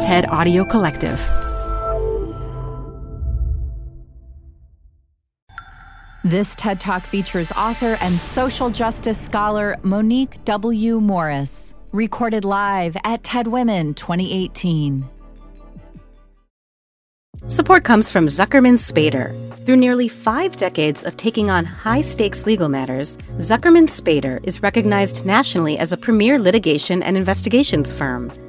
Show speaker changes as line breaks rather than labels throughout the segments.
TED Audio Collective.
This TED Talk features author and social justice scholar Monique W. Morris, recorded live at TED Women 2018.
Support comes from Zuckerman Spader. Through nearly five decades of taking on high stakes legal matters, Zuckerman Spader is recognized nationally as a premier litigation and investigations firm.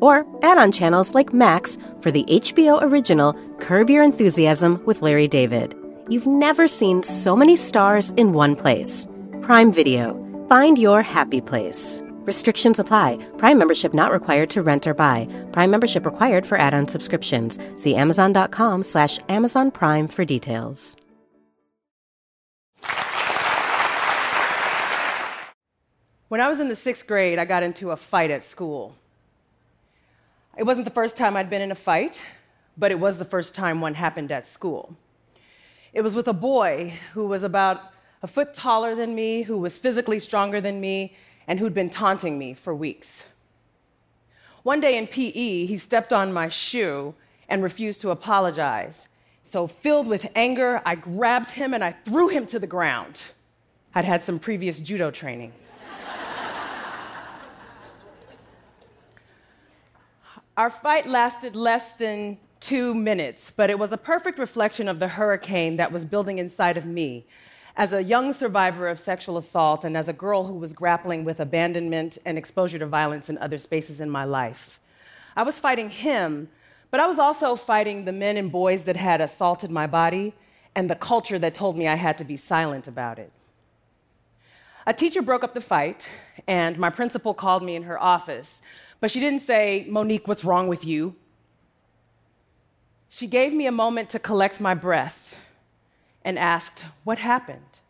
or add on channels like Max for the HBO original Curb Your Enthusiasm with Larry David. You've never seen so many stars in one place. Prime Video. Find your happy place. Restrictions apply. Prime membership not required to rent or buy. Prime membership required for add-on subscriptions. See Amazon.com slash Amazon Prime for details.
When I was in the sixth grade, I got into a fight at school. It wasn't the first time I'd been in a fight, but it was the first time one happened at school. It was with a boy who was about a foot taller than me, who was physically stronger than me, and who'd been taunting me for weeks. One day in PE, he stepped on my shoe and refused to apologize. So, filled with anger, I grabbed him and I threw him to the ground. I'd had some previous judo training. Our fight lasted less than two minutes, but it was a perfect reflection of the hurricane that was building inside of me as a young survivor of sexual assault and as a girl who was grappling with abandonment and exposure to violence in other spaces in my life. I was fighting him, but I was also fighting the men and boys that had assaulted my body and the culture that told me I had to be silent about it. A teacher broke up the fight, and my principal called me in her office but she didn't say, Monique, what's wrong with you? She gave me a moment to collect my breath and asked, What happened?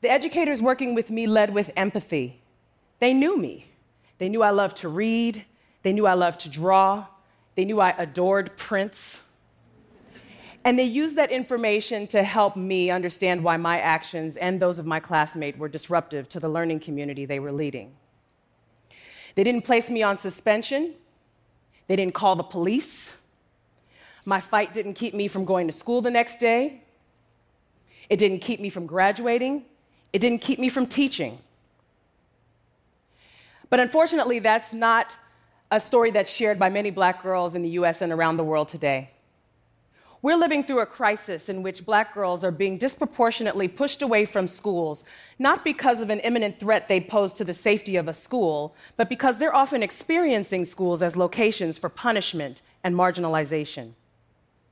The educators working with me led with empathy. They knew me. They knew I loved to read. They knew I loved to draw. They knew I adored Prince. And they used that information to help me understand why my actions and those of my classmates were disruptive to the learning community they were leading. They didn't place me on suspension. They didn't call the police. My fight didn't keep me from going to school the next day. It didn't keep me from graduating. It didn't keep me from teaching. But unfortunately, that's not a story that's shared by many black girls in the US and around the world today. We're living through a crisis in which black girls are being disproportionately pushed away from schools, not because of an imminent threat they pose to the safety of a school, but because they're often experiencing schools as locations for punishment and marginalization.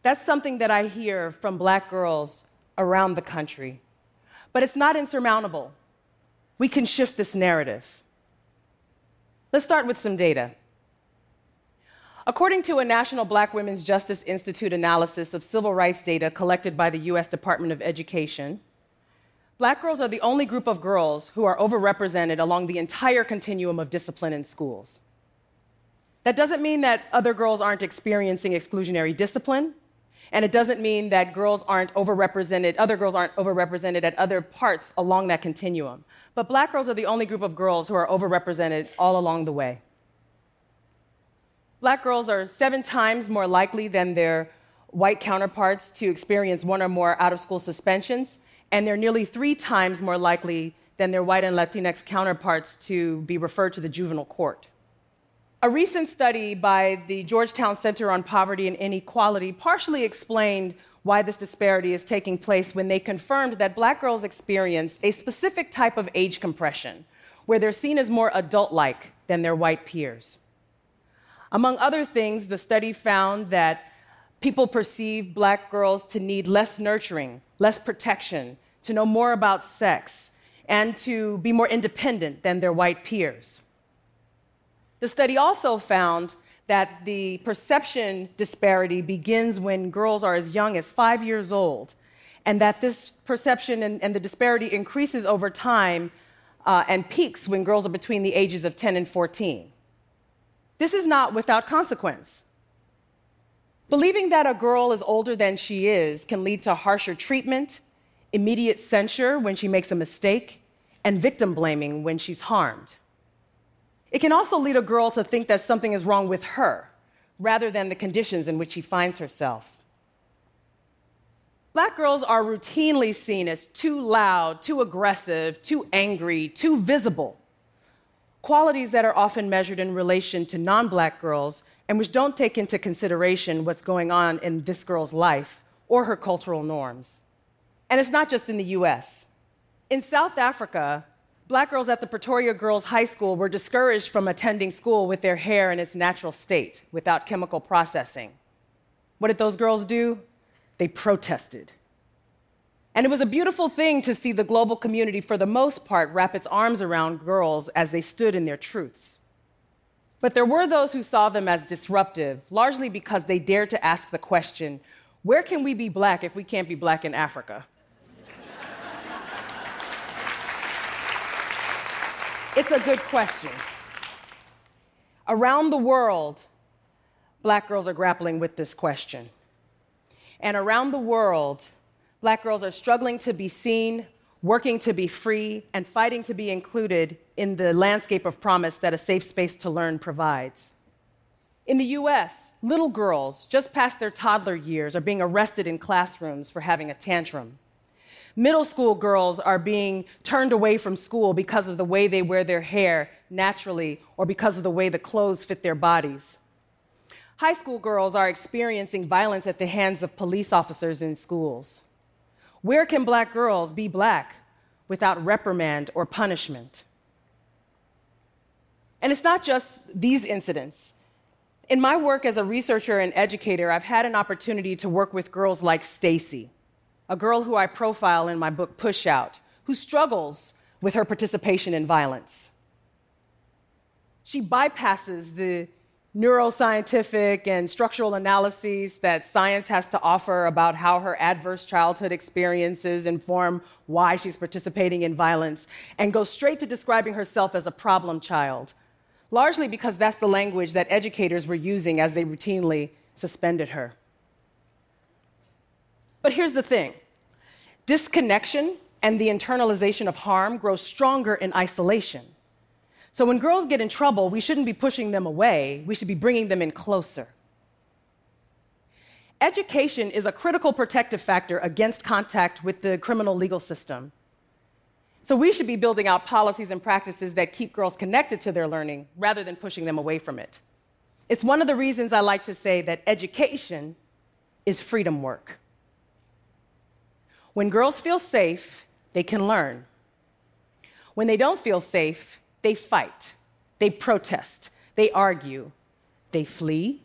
That's something that I hear from black girls around the country. But it's not insurmountable. We can shift this narrative. Let's start with some data. According to a National Black Women's Justice Institute analysis of civil rights data collected by the US Department of Education, black girls are the only group of girls who are overrepresented along the entire continuum of discipline in schools. That doesn't mean that other girls aren't experiencing exclusionary discipline, and it doesn't mean that girls aren't overrepresented, other girls aren't overrepresented at other parts along that continuum. But black girls are the only group of girls who are overrepresented all along the way. Black girls are seven times more likely than their white counterparts to experience one or more out of school suspensions, and they're nearly three times more likely than their white and Latinx counterparts to be referred to the juvenile court. A recent study by the Georgetown Center on Poverty and Inequality partially explained why this disparity is taking place when they confirmed that black girls experience a specific type of age compression, where they're seen as more adult like than their white peers. Among other things, the study found that people perceive black girls to need less nurturing, less protection, to know more about sex, and to be more independent than their white peers. The study also found that the perception disparity begins when girls are as young as five years old, and that this perception and, and the disparity increases over time uh, and peaks when girls are between the ages of 10 and 14. This is not without consequence. Believing that a girl is older than she is can lead to harsher treatment, immediate censure when she makes a mistake, and victim blaming when she's harmed. It can also lead a girl to think that something is wrong with her rather than the conditions in which she finds herself. Black girls are routinely seen as too loud, too aggressive, too angry, too visible. Qualities that are often measured in relation to non black girls and which don't take into consideration what's going on in this girl's life or her cultural norms. And it's not just in the US. In South Africa, black girls at the Pretoria Girls High School were discouraged from attending school with their hair in its natural state without chemical processing. What did those girls do? They protested. And it was a beautiful thing to see the global community, for the most part, wrap its arms around girls as they stood in their truths. But there were those who saw them as disruptive, largely because they dared to ask the question where can we be black if we can't be black in Africa? It's a good question. Around the world, black girls are grappling with this question. And around the world, black girls are struggling to be seen, working to be free, and fighting to be included in the landscape of promise that a safe space to learn provides. In the US, little girls just past their toddler years are being arrested in classrooms for having a tantrum. Middle school girls are being turned away from school because of the way they wear their hair naturally or because of the way the clothes fit their bodies. High school girls are experiencing violence at the hands of police officers in schools. Where can black girls be black without reprimand or punishment? And it's not just these incidents. In my work as a researcher and educator, I've had an opportunity to work with girls like Stacy a girl who I profile in my book Push Out, who struggles with her participation in violence. She bypasses the neuroscientific and structural analyses that science has to offer about how her adverse childhood experiences inform why she's participating in violence and goes straight to describing herself as a problem child, largely because that's the language that educators were using as they routinely suspended her. But here's the thing disconnection and the internalization of harm grows stronger in isolation. So when girls get in trouble, we shouldn't be pushing them away, we should be bringing them in closer. Education is a critical protective factor against contact with the criminal legal system. So we should be building out policies and practices that keep girls connected to their learning rather than pushing them away from it. It's one of the reasons I like to say that education is freedom work. When girls feel safe, they can learn. When they don't feel safe, they fight, they protest, they argue, they flee,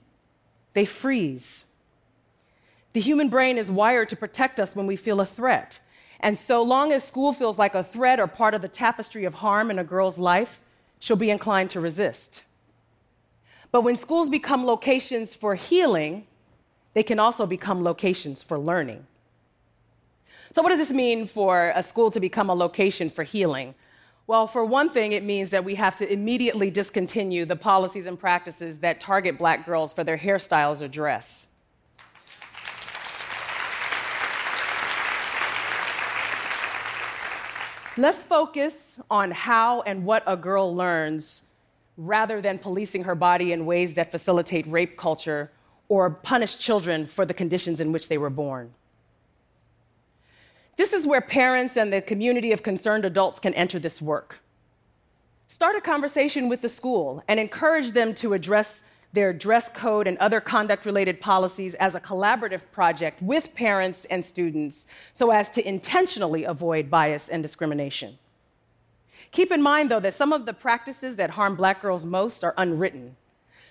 they freeze. The human brain is wired to protect us when we feel a threat. And so long as school feels like a threat or part of the tapestry of harm in a girl's life, she'll be inclined to resist. But when schools become locations for healing, they can also become locations for learning. So, what does this mean for a school to become a location for healing? Well, for one thing, it means that we have to immediately discontinue the policies and practices that target black girls for their hairstyles or dress. Let's focus on how and what a girl learns rather than policing her body in ways that facilitate rape culture or punish children for the conditions in which they were born. This is where parents and the community of concerned adults can enter this work. Start a conversation with the school and encourage them to address their dress code and other conduct related policies as a collaborative project with parents and students so as to intentionally avoid bias and discrimination. Keep in mind, though, that some of the practices that harm black girls most are unwritten.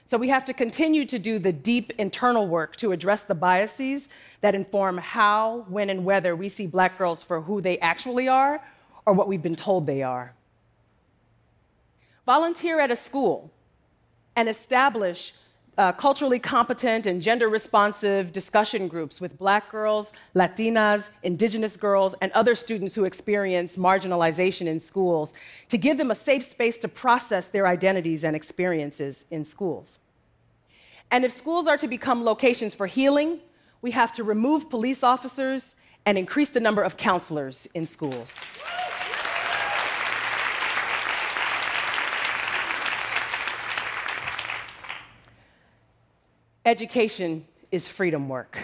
So we have to continue to do the deep internal work to address the biases that inform how, when, and whether we see black girls for who they actually are or what we've been told they are. Volunteer at a school and establish uh, culturally competent and gender responsive discussion groups with black girls, Latinas, indigenous girls, and other students who experience marginalization in schools to give them a safe space to process their identities and experiences in schools. And if schools are to become locations for healing, we have to remove police officers and increase the number of counselors in schools. Education is freedom work.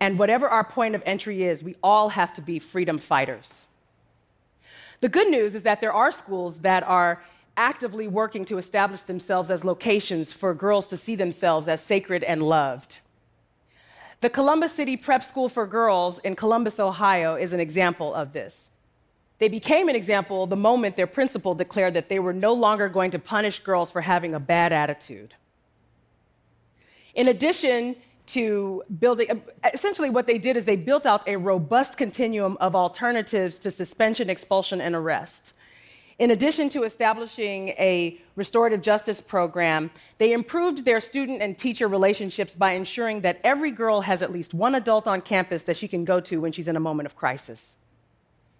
And whatever our point of entry is, we all have to be freedom fighters. The good news is that there are schools that are actively working to establish themselves as locations for girls to see themselves as sacred and loved. The Columbus City Prep School for Girls in Columbus, Ohio, is an example of this. They became an example the moment their principal declared that they were no longer going to punish girls for having a bad attitude. In addition to building, essentially, what they did is they built out a robust continuum of alternatives to suspension, expulsion, and arrest. In addition to establishing a restorative justice program, they improved their student and teacher relationships by ensuring that every girl has at least one adult on campus that she can go to when she's in a moment of crisis.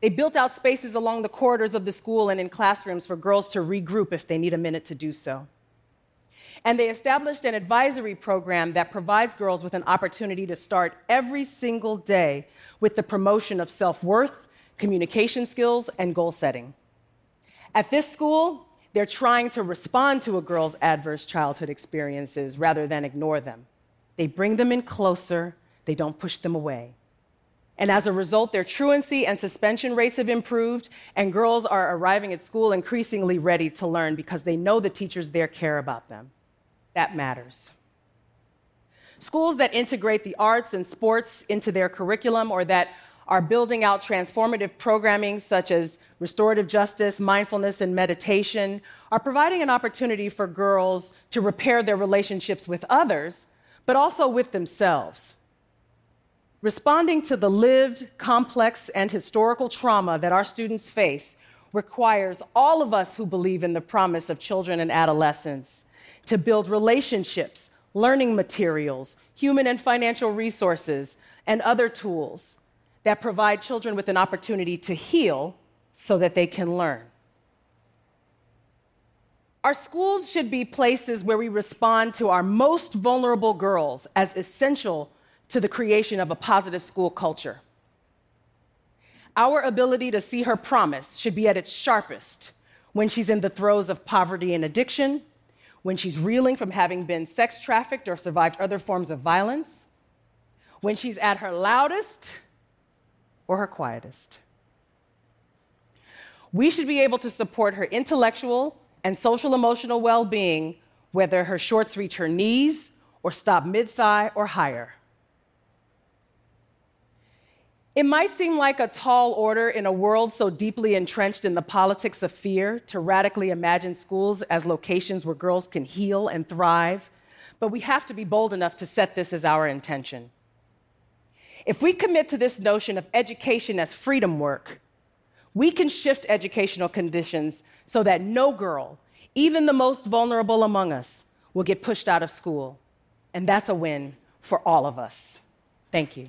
They built out spaces along the corridors of the school and in classrooms for girls to regroup if they need a minute to do so. And they established an advisory program that provides girls with an opportunity to start every single day with the promotion of self worth, communication skills, and goal setting. At this school, they're trying to respond to a girl's adverse childhood experiences rather than ignore them. They bring them in closer, they don't push them away. And as a result, their truancy and suspension rates have improved, and girls are arriving at school increasingly ready to learn because they know the teachers there care about them that matters. Schools that integrate the arts and sports into their curriculum or that are building out transformative programming such as restorative justice, mindfulness, and meditation are providing an opportunity for girls to repair their relationships with others, but also with themselves. Responding to the lived, complex, and historical trauma that our students face requires all of us who believe in the promise of children and adolescents to build relationships, learning materials, human and financial resources, and other tools that provide children with an opportunity to heal so that they can learn. Our schools should be places where we respond to our most vulnerable girls as essential to the creation of a positive school culture. Our ability to see her promise should be at its sharpest when she's in the throes of poverty and addiction, when she's reeling from having been sex trafficked or survived other forms of violence, when she's at her loudest or her quietest. We should be able to support her intellectual and social emotional well being, whether her shorts reach her knees or stop mid thigh or higher. It might seem like a tall order in a world so deeply entrenched in the politics of fear to radically imagine schools as locations where girls can heal and thrive, but we have to be bold enough to set this as our intention. If we commit to this notion of education as freedom work, we can shift educational conditions so that no girl, even the most vulnerable among us, will get pushed out of school. And that's a win for all of us. Thank you.